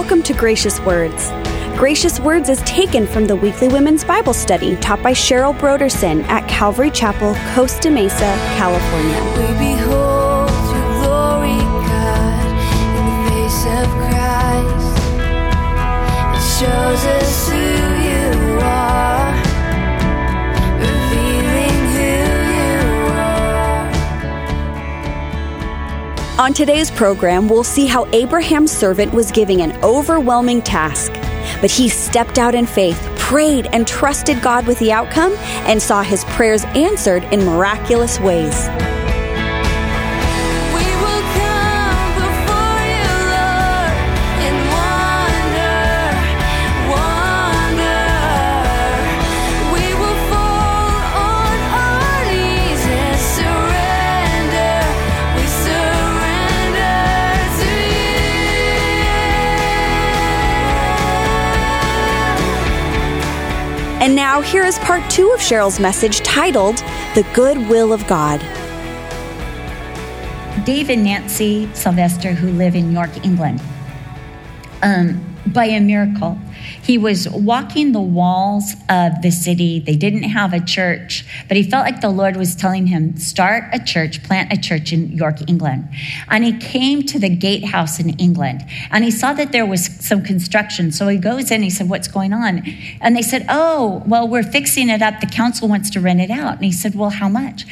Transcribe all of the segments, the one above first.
Welcome to Gracious Words. Gracious Words is taken from the weekly women's Bible study taught by Cheryl Brodersen at Calvary Chapel, Costa Mesa, California. We behold On today's program, we'll see how Abraham's servant was giving an overwhelming task, but he stepped out in faith, prayed, and trusted God with the outcome, and saw his prayers answered in miraculous ways. And now, here is part two of Cheryl's message titled The Good Will of God. Dave and Nancy Sylvester, who live in York, England, um, by a miracle, he was walking the walls of the city. They didn't have a church, but he felt like the Lord was telling him, start a church, plant a church in York, England. And he came to the gatehouse in England and he saw that there was some construction. So he goes in, he said, What's going on? And they said, Oh, well, we're fixing it up. The council wants to rent it out. And he said, Well, how much?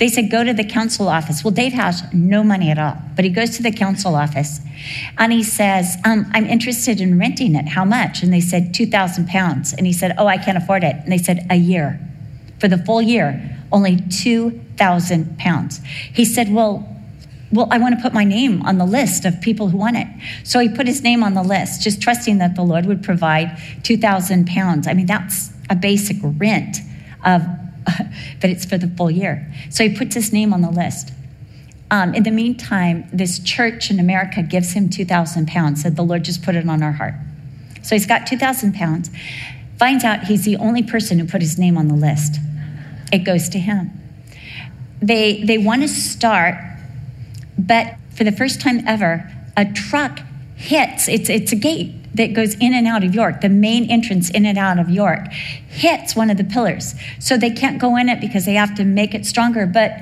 They said, go to the council office. Well, Dave has no money at all, but he goes to the council office and he says, um, I'm interested in renting it. How much? And they said, 2,000 pounds. And he said, Oh, I can't afford it. And they said, A year. For the full year, only 2,000 pounds. He said, Well, well, I want to put my name on the list of people who want it. So he put his name on the list, just trusting that the Lord would provide 2,000 pounds. I mean, that's a basic rent of, but it's for the full year. So he puts his name on the list. Um, in the meantime, this church in America gives him 2,000 pounds, said the Lord just put it on our heart. So he's got 2,000 pounds, finds out he's the only person who put his name on the list. It goes to him. They, they want to start but for the first time ever, a truck hits, it's, it's a gate that goes in and out of York, the main entrance in and out of York, hits one of the pillars. So they can't go in it because they have to make it stronger. But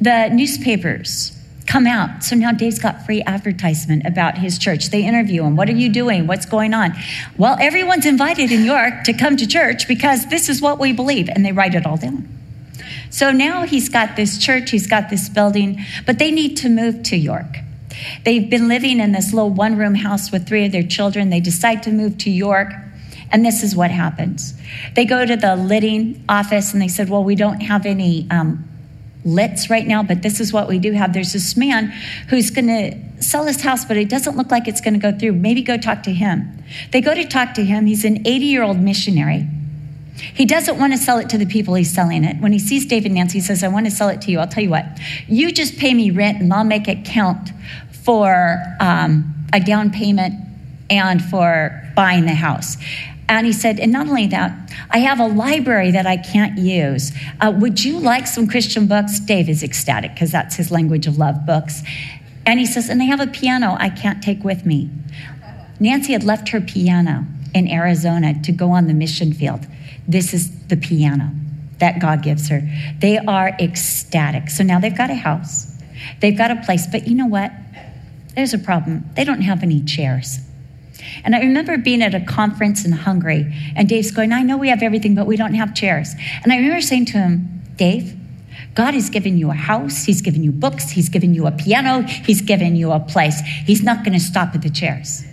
the newspapers come out. So now Dave's got free advertisement about his church. They interview him. What are you doing? What's going on? Well, everyone's invited in York to come to church because this is what we believe. And they write it all down. So now he's got this church, he's got this building, but they need to move to York. They've been living in this little one room house with three of their children. They decide to move to York, and this is what happens. They go to the litting office and they said, Well, we don't have any um, lits right now, but this is what we do have. There's this man who's going to sell his house, but it doesn't look like it's going to go through. Maybe go talk to him. They go to talk to him. He's an 80 year old missionary. He doesn't want to sell it to the people he's selling it. When he sees Dave and Nancy, he says, I want to sell it to you. I'll tell you what, you just pay me rent and I'll make it count for um, a down payment and for buying the house. And he said, and not only that, I have a library that I can't use. Uh, would you like some Christian books? Dave is ecstatic because that's his language of love books. And he says, and they have a piano I can't take with me. Nancy had left her piano in Arizona to go on the mission field. This is the piano that God gives her. They are ecstatic. So now they've got a house, they've got a place, but you know what? There's a problem. They don't have any chairs. And I remember being at a conference in Hungary, and Dave's going, I know we have everything, but we don't have chairs. And I remember saying to him, Dave, God has given you a house, He's given you books, He's given you a piano, He's given you a place. He's not going to stop at the chairs.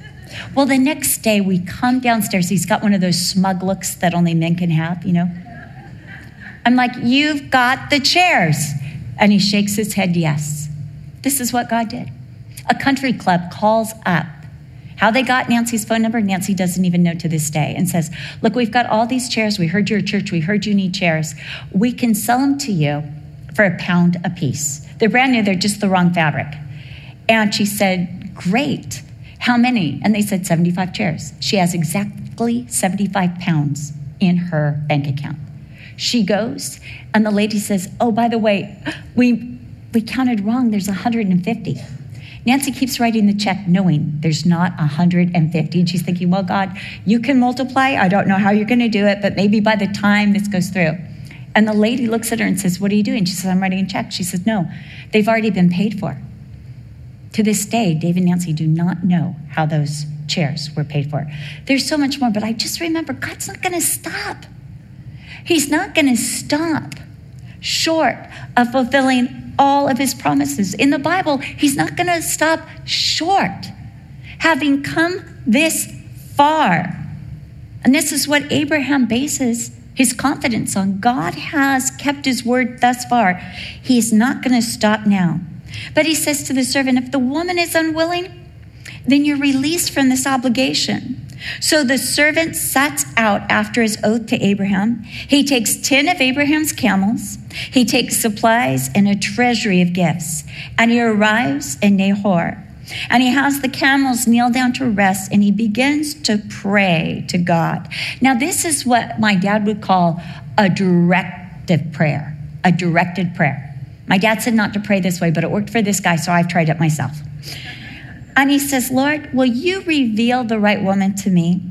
Well, the next day we come downstairs. He's got one of those smug looks that only men can have, you know. I'm like, You've got the chairs. And he shakes his head, Yes. This is what God did. A country club calls up. How they got Nancy's phone number, Nancy doesn't even know to this day, and says, Look, we've got all these chairs. We heard you're a church. We heard you need chairs. We can sell them to you for a pound a piece. They're brand new, they're just the wrong fabric. And she said, Great. How many? And they said 75 chairs. She has exactly 75 pounds in her bank account. She goes, and the lady says, Oh, by the way, we, we counted wrong. There's 150. Nancy keeps writing the check knowing there's not 150. And she's thinking, well, God, you can multiply. I don't know how you're going to do it, but maybe by the time this goes through. And the lady looks at her and says, What are you doing? She says, I'm writing a check. She says, No, they've already been paid for. To this day, Dave and Nancy do not know how those chairs were paid for. There's so much more, but I just remember God's not going to stop. He's not going to stop short of fulfilling all of his promises. In the Bible, he's not going to stop short, having come this far. And this is what Abraham bases his confidence on. God has kept his word thus far. He is not going to stop now. But he says to the servant, if the woman is unwilling, then you're released from this obligation. So the servant sets out after his oath to Abraham. He takes 10 of Abraham's camels. He takes supplies and a treasury of gifts. And he arrives in Nahor. And he has the camels kneel down to rest and he begins to pray to God. Now, this is what my dad would call a directive prayer, a directed prayer. My dad said not to pray this way, but it worked for this guy, so I've tried it myself. And he says, Lord, will you reveal the right woman to me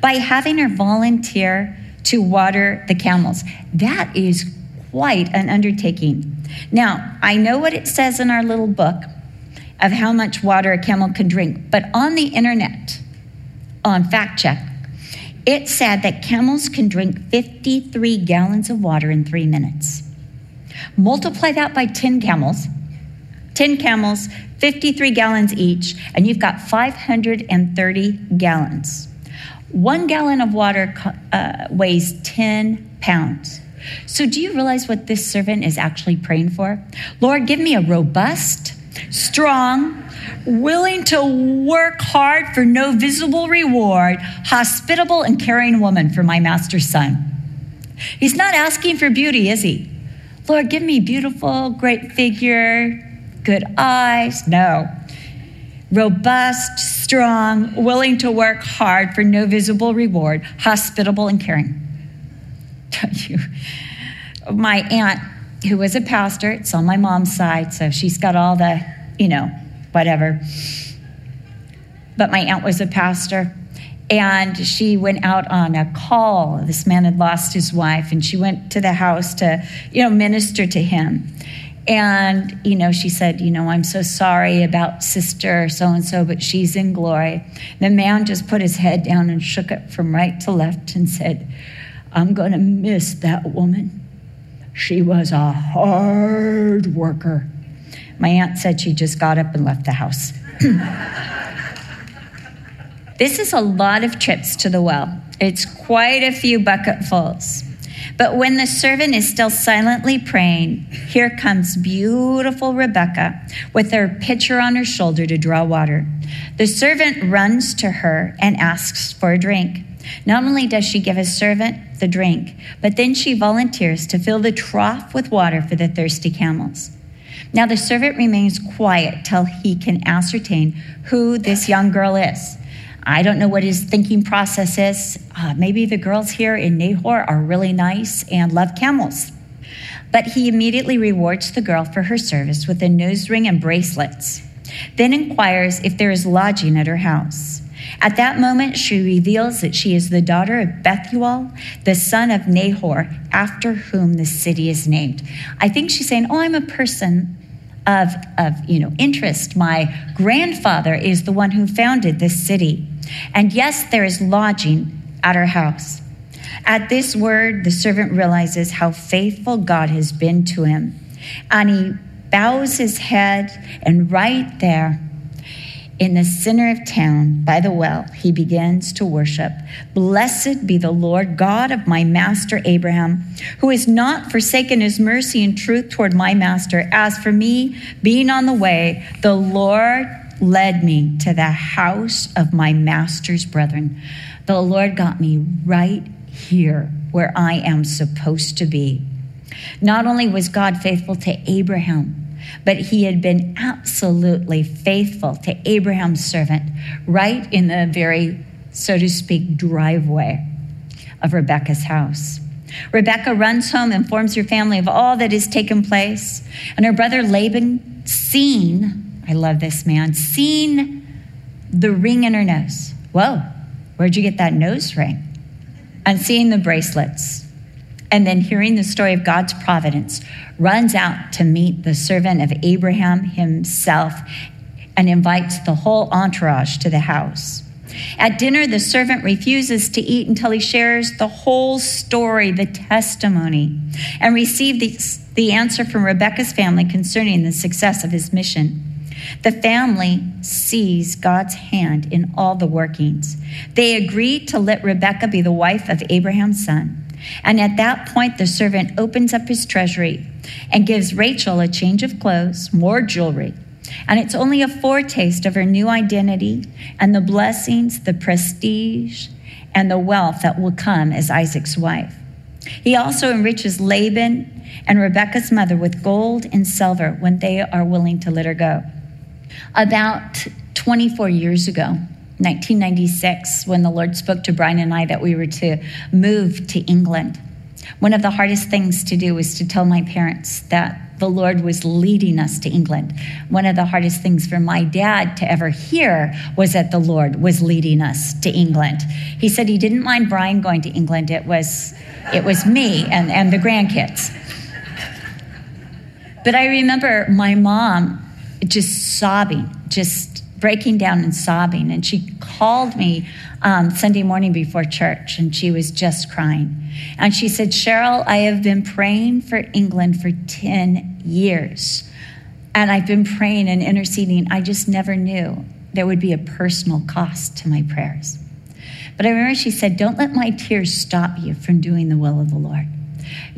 by having her volunteer to water the camels? That is quite an undertaking. Now, I know what it says in our little book of how much water a camel can drink, but on the internet, on fact check, it said that camels can drink 53 gallons of water in three minutes. Multiply that by 10 camels, 10 camels, 53 gallons each, and you've got 530 gallons. One gallon of water uh, weighs 10 pounds. So, do you realize what this servant is actually praying for? Lord, give me a robust, strong, willing to work hard for no visible reward, hospitable and caring woman for my master's son. He's not asking for beauty, is he? Lord, give me beautiful, great figure, good eyes. No. Robust, strong, willing to work hard for no visible reward, hospitable and caring. you, my aunt, who was a pastor, it's on my mom's side, so she's got all the, you know, whatever. But my aunt was a pastor and she went out on a call. This man had lost his wife, and she went to the house to, you know, minister to him. And, you know, she said, You know, I'm so sorry about sister so and so, but she's in glory. The man just put his head down and shook it from right to left and said, I'm going to miss that woman. She was a hard worker. My aunt said she just got up and left the house. This is a lot of trips to the well. It's quite a few bucketfuls. But when the servant is still silently praying, here comes beautiful Rebecca with her pitcher on her shoulder to draw water. The servant runs to her and asks for a drink. Not only does she give his servant the drink, but then she volunteers to fill the trough with water for the thirsty camels. Now the servant remains quiet till he can ascertain who this young girl is. I don't know what his thinking process is. Uh, maybe the girls here in Nahor are really nice and love camels. But he immediately rewards the girl for her service with a nose ring and bracelets, then inquires if there is lodging at her house. At that moment, she reveals that she is the daughter of Bethuel, the son of Nahor, after whom the city is named. I think she's saying, Oh, I'm a person of, of you know, interest. My grandfather is the one who founded this city. And yes, there is lodging at our house. At this word, the servant realizes how faithful God has been to him. And he bows his head, and right there, in the center of town by the well, he begins to worship. Blessed be the Lord God of my master Abraham, who has not forsaken his mercy and truth toward my master. As for me, being on the way, the Lord led me to the house of my master's brethren. The Lord got me right here where I am supposed to be. Not only was God faithful to Abraham, but he had been absolutely faithful to Abraham's servant right in the very, so to speak, driveway of Rebecca's house. Rebecca runs home, informs her family of all that has taken place, and her brother Laban, seen I love this man, seen the ring in her nose. Whoa, where'd you get that nose ring? And seeing the bracelets. And then hearing the story of God's providence, runs out to meet the servant of Abraham himself and invites the whole entourage to the house. At dinner, the servant refuses to eat until he shares the whole story, the testimony, and receives the, the answer from Rebecca's family concerning the success of his mission. The family sees God's hand in all the workings. They agree to let Rebecca be the wife of Abraham's son. And at that point, the servant opens up his treasury and gives Rachel a change of clothes, more jewelry, and it's only a foretaste of her new identity and the blessings, the prestige, and the wealth that will come as Isaac's wife. He also enriches Laban and Rebekah's mother with gold and silver when they are willing to let her go. About 24 years ago, 1996, when the Lord spoke to Brian and I that we were to move to England, one of the hardest things to do was to tell my parents that the Lord was leading us to England. One of the hardest things for my dad to ever hear was that the Lord was leading us to England. He said he didn't mind Brian going to England. It was, it was me and, and the grandkids. But I remember my mom just sobbing, just breaking down and sobbing. And she called me um, Sunday morning before church, and she was just crying. And she said, Cheryl, I have been praying for England for 10 years. And I've been praying and interceding. I just never knew there would be a personal cost to my prayers. But I remember she said, Don't let my tears stop you from doing the will of the Lord.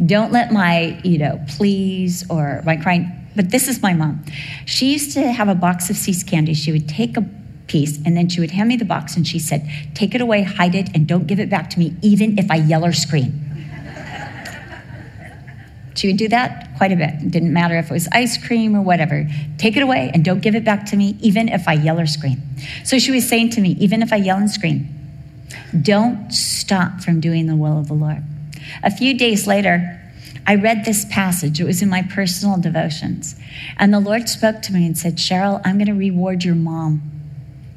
Don't let my, you know, please or my crying. But this is my mom. She used to have a box of See's candy. She would take a piece, and then she would hand me the box, and she said, Take it away, hide it, and don't give it back to me, even if I yell or scream. she would do that quite a bit. It didn't matter if it was ice cream or whatever. Take it away and don't give it back to me, even if I yell or scream. So she was saying to me, Even if I yell and scream, don't stop from doing the will of the Lord. A few days later, I read this passage. It was in my personal devotions. And the Lord spoke to me and said, Cheryl, I'm going to reward your mom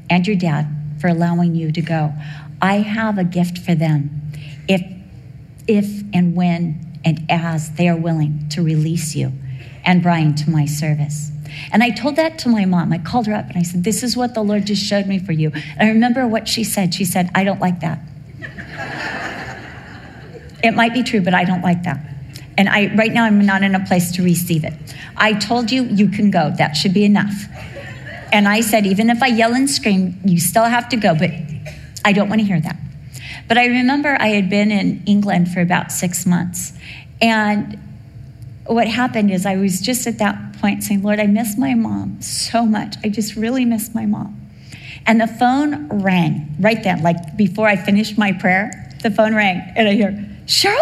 and your dad for allowing you to go. I have a gift for them if, if and when and as they are willing to release you and Brian to my service. And I told that to my mom. I called her up and I said, This is what the Lord just showed me for you. And I remember what she said. She said, I don't like that. it might be true, but I don't like that. And I right now I'm not in a place to receive it. I told you you can go. That should be enough. And I said, even if I yell and scream, you still have to go, but I don't want to hear that. But I remember I had been in England for about six months. And what happened is I was just at that point saying, Lord, I miss my mom so much. I just really miss my mom. And the phone rang right then, like before I finished my prayer, the phone rang, and I hear, Cheryl,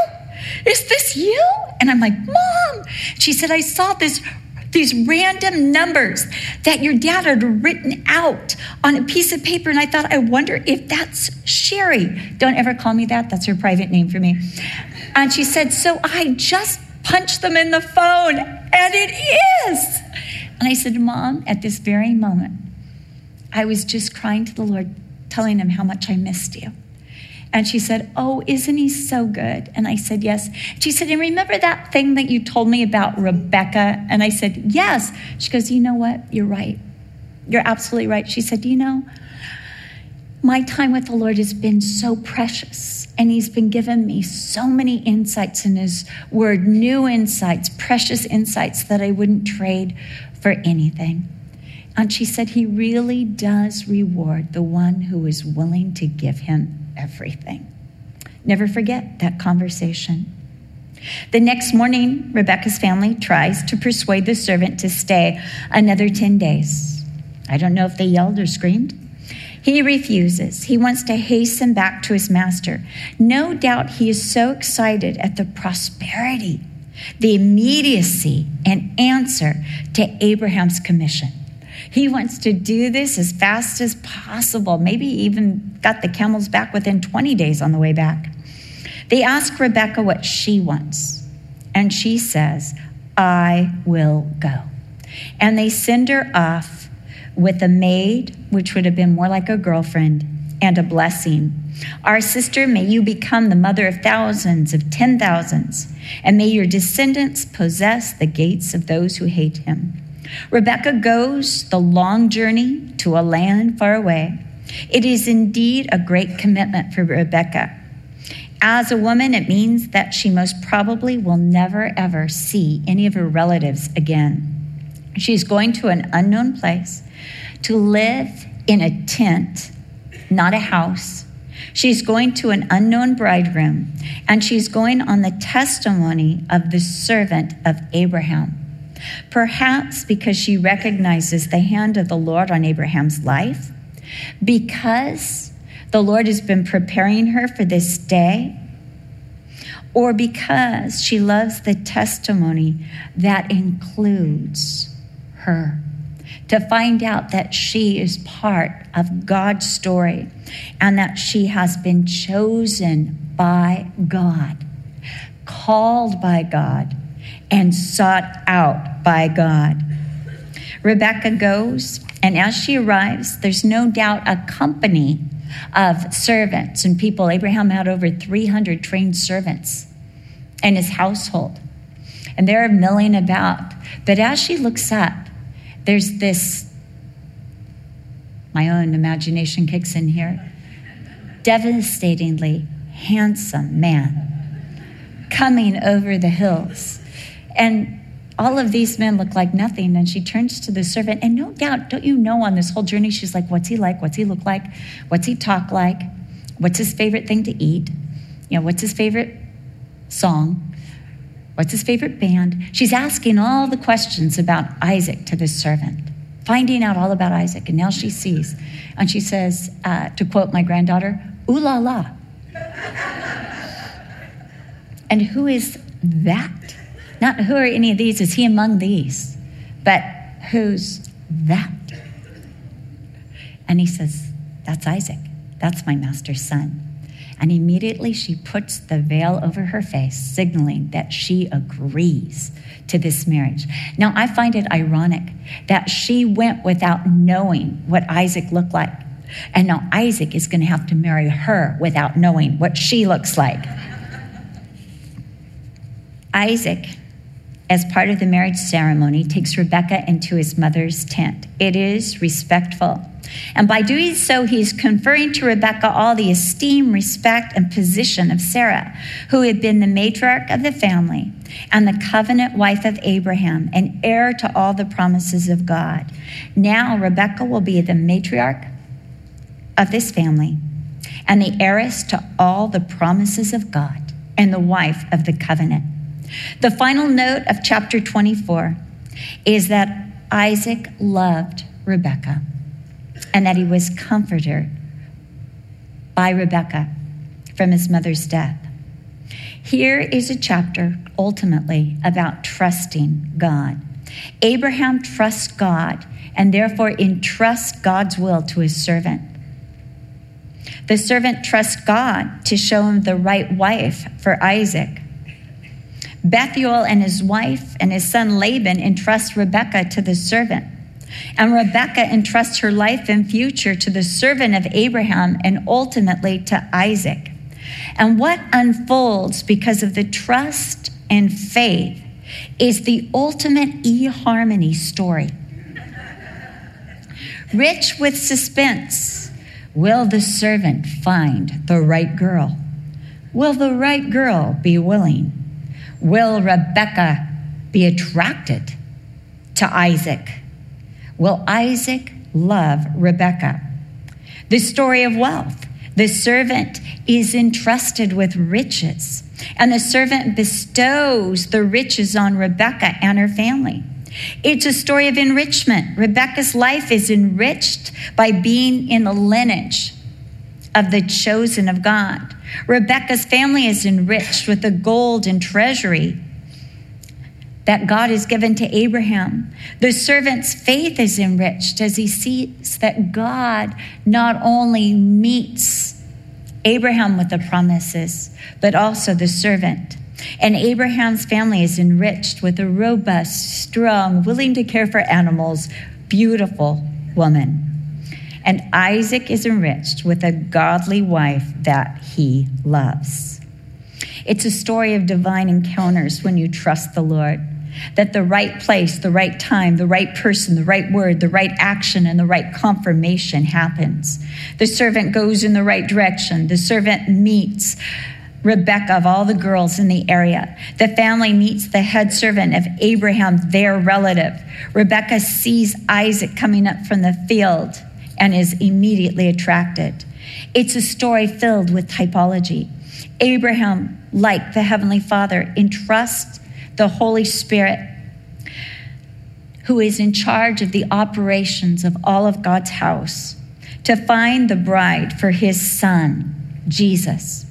is this you? And I'm like, Mom. She said, I saw this these random numbers that your dad had written out on a piece of paper. And I thought, I wonder if that's Sherry. Don't ever call me that. That's her private name for me. And she said, So I just punched them in the phone, and it is. And I said, Mom, at this very moment, I was just crying to the Lord, telling him how much I missed you. And she said, Oh, isn't he so good? And I said, Yes. She said, And remember that thing that you told me about Rebecca? And I said, Yes. She goes, You know what? You're right. You're absolutely right. She said, You know, my time with the Lord has been so precious, and He's been giving me so many insights in His Word, new insights, precious insights that I wouldn't trade for anything. And she said, He really does reward the one who is willing to give Him everything. Never forget that conversation. The next morning, Rebecca's family tries to persuade the servant to stay another 10 days. I don't know if they yelled or screamed. He refuses. He wants to hasten back to his master. No doubt he is so excited at the prosperity, the immediacy, and answer to Abraham's commission. He wants to do this as fast as possible, maybe even got the camels back within 20 days on the way back. They ask Rebecca what she wants, and she says, I will go. And they send her off with a maid, which would have been more like a girlfriend, and a blessing. Our sister, may you become the mother of thousands, of ten thousands, and may your descendants possess the gates of those who hate him. Rebecca goes the long journey to a land far away. It is indeed a great commitment for Rebecca. As a woman, it means that she most probably will never ever see any of her relatives again. She's going to an unknown place to live in a tent, not a house. She's going to an unknown bridegroom, and she's going on the testimony of the servant of Abraham. Perhaps because she recognizes the hand of the Lord on Abraham's life, because the Lord has been preparing her for this day, or because she loves the testimony that includes her. To find out that she is part of God's story and that she has been chosen by God, called by God, and sought out by God. Rebecca goes, and as she arrives, there's no doubt a company of servants and people. Abraham had over 300 trained servants in his household, and they're milling about. But as she looks up, there's this, my own imagination kicks in here, devastatingly handsome man coming over the hills. And all of these men look like nothing. And she turns to the servant, and no doubt, don't you know, on this whole journey, she's like, What's he like? What's he look like? What's he talk like? What's his favorite thing to eat? You know, what's his favorite song? What's his favorite band? She's asking all the questions about Isaac to this servant, finding out all about Isaac. And now she sees. And she says, uh, to quote my granddaughter, ooh la la. and who is that? Not who are any of these, is he among these? But who's that? And he says, That's Isaac. That's my master's son. And immediately she puts the veil over her face, signaling that she agrees to this marriage. Now, I find it ironic that she went without knowing what Isaac looked like. And now Isaac is going to have to marry her without knowing what she looks like. Isaac as part of the marriage ceremony, takes Rebecca into his mother's tent. It is respectful. And by doing so, he's conferring to Rebecca all the esteem, respect, and position of Sarah, who had been the matriarch of the family and the covenant wife of Abraham and heir to all the promises of God. Now, Rebecca will be the matriarch of this family and the heiress to all the promises of God and the wife of the covenant. The final note of chapter 24 is that Isaac loved Rebekah and that he was comforted by Rebekah from his mother's death. Here is a chapter ultimately about trusting God. Abraham trusts God and therefore entrusts God's will to his servant. The servant trusts God to show him the right wife for Isaac. Bethuel and his wife and his son Laban entrust Rebekah to the servant. And Rebekah entrusts her life and future to the servant of Abraham and ultimately to Isaac. And what unfolds because of the trust and faith is the ultimate eHarmony story. Rich with suspense, will the servant find the right girl? Will the right girl be willing? Will Rebekah be attracted to Isaac? Will Isaac love Rebekah? The story of wealth. The servant is entrusted with riches, and the servant bestows the riches on Rebekah and her family. It's a story of enrichment. Rebekah's life is enriched by being in the lineage of the chosen of God. Rebekah's family is enriched with the gold and treasury that God has given to Abraham. The servant's faith is enriched as he sees that God not only meets Abraham with the promises, but also the servant. And Abraham's family is enriched with a robust, strong, willing to care for animals, beautiful woman. And Isaac is enriched with a godly wife that he loves. It's a story of divine encounters when you trust the Lord. That the right place, the right time, the right person, the right word, the right action, and the right confirmation happens. The servant goes in the right direction. The servant meets Rebecca of all the girls in the area. The family meets the head servant of Abraham, their relative. Rebecca sees Isaac coming up from the field and is immediately attracted. It's a story filled with typology. Abraham, like the Heavenly Father, entrusts the Holy Spirit, who is in charge of the operations of all of God's house, to find the bride for his son, Jesus.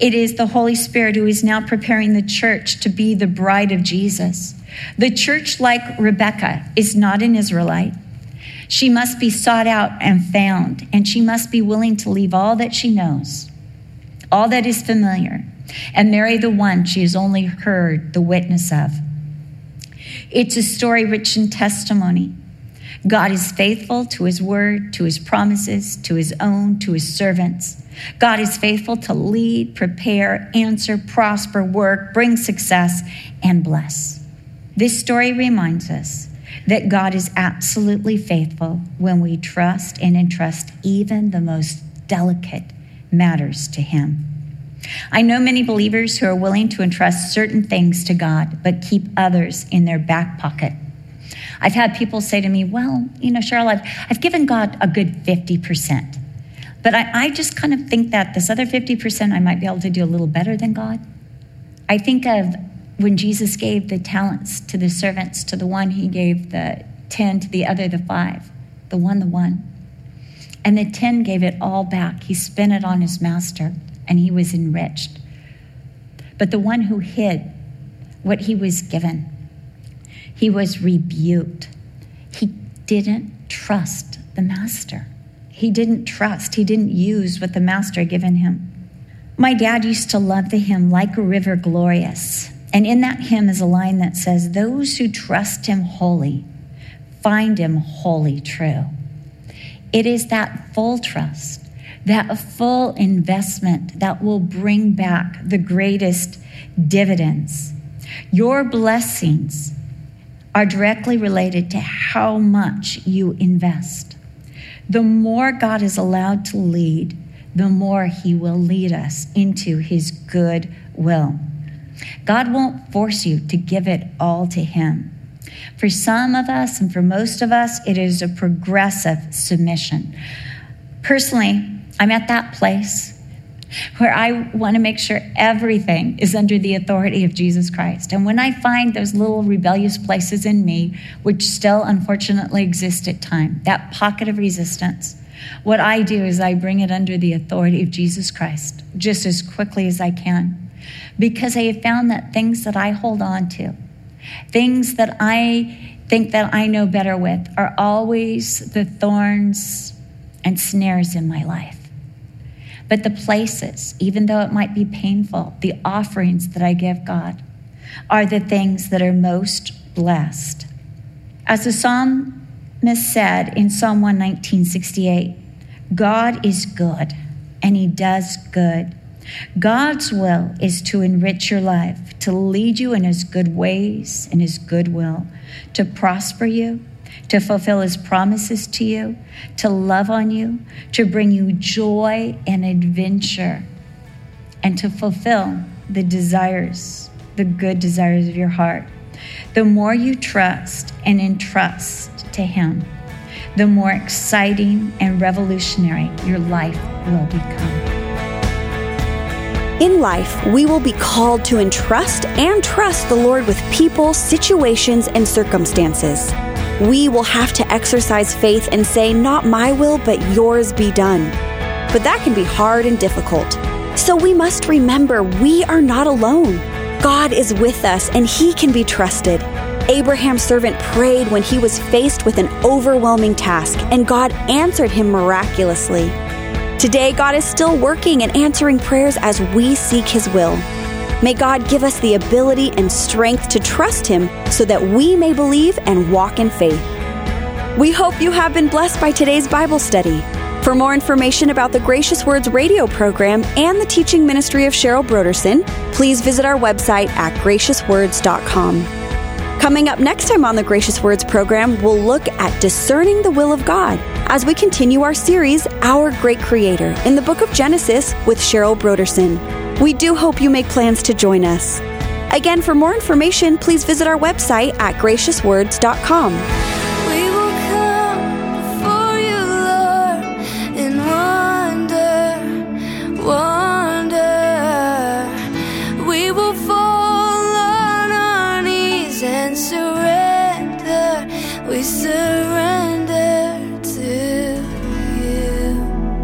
It is the Holy Spirit who is now preparing the church to be the bride of Jesus. The church, like Rebecca, is not an Israelite. She must be sought out and found, and she must be willing to leave all that she knows, all that is familiar, and marry the one she has only heard the witness of. It's a story rich in testimony. God is faithful to his word, to his promises, to his own, to his servants. God is faithful to lead, prepare, answer, prosper, work, bring success, and bless. This story reminds us that God is absolutely faithful when we trust and entrust even the most delicate matters to Him. I know many believers who are willing to entrust certain things to God, but keep others in their back pocket. I've had people say to me, Well, you know, Cheryl, I've, I've given God a good 50%. But I, I just kind of think that this other 50% I might be able to do a little better than God. I think of when Jesus gave the talents to the servants, to the one he gave the 10, to the other the five, the one, the one. And the 10 gave it all back. He spent it on his master and he was enriched. But the one who hid what he was given, he was rebuked. He didn't trust the master. He didn't trust, he didn't use what the master had given him. My dad used to love the hymn, Like a River Glorious. And in that hymn is a line that says, Those who trust him wholly find him wholly true. It is that full trust, that full investment that will bring back the greatest dividends. Your blessings are directly related to how much you invest. The more God is allowed to lead, the more he will lead us into his good will. God won't force you to give it all to Him. For some of us, and for most of us, it is a progressive submission. Personally, I'm at that place where I want to make sure everything is under the authority of Jesus Christ. And when I find those little rebellious places in me, which still unfortunately exist at times, that pocket of resistance, what I do is I bring it under the authority of Jesus Christ just as quickly as I can because I have found that things that I hold on to, things that I think that I know better with, are always the thorns and snares in my life. But the places, even though it might be painful, the offerings that I give God are the things that are most blessed. As the psalmist said in Psalm 119, 68, God is good and he does good. God's will is to enrich your life, to lead you in his good ways, in his good will, to prosper you, to fulfill his promises to you, to love on you, to bring you joy and adventure, and to fulfill the desires, the good desires of your heart. The more you trust and entrust to him, the more exciting and revolutionary your life will become. In life, we will be called to entrust and trust the Lord with people, situations, and circumstances. We will have to exercise faith and say, Not my will, but yours be done. But that can be hard and difficult. So we must remember we are not alone. God is with us and he can be trusted. Abraham's servant prayed when he was faced with an overwhelming task, and God answered him miraculously. Today, God is still working and answering prayers as we seek His will. May God give us the ability and strength to trust Him so that we may believe and walk in faith. We hope you have been blessed by today's Bible study. For more information about the Gracious Words radio program and the teaching ministry of Cheryl Brodersen, please visit our website at graciouswords.com. Coming up next time on the Gracious Words program, we'll look at discerning the will of God as we continue our series, Our Great Creator, in the book of Genesis with Cheryl Brodersen. We do hope you make plans to join us. Again, for more information, please visit our website at graciouswords.com.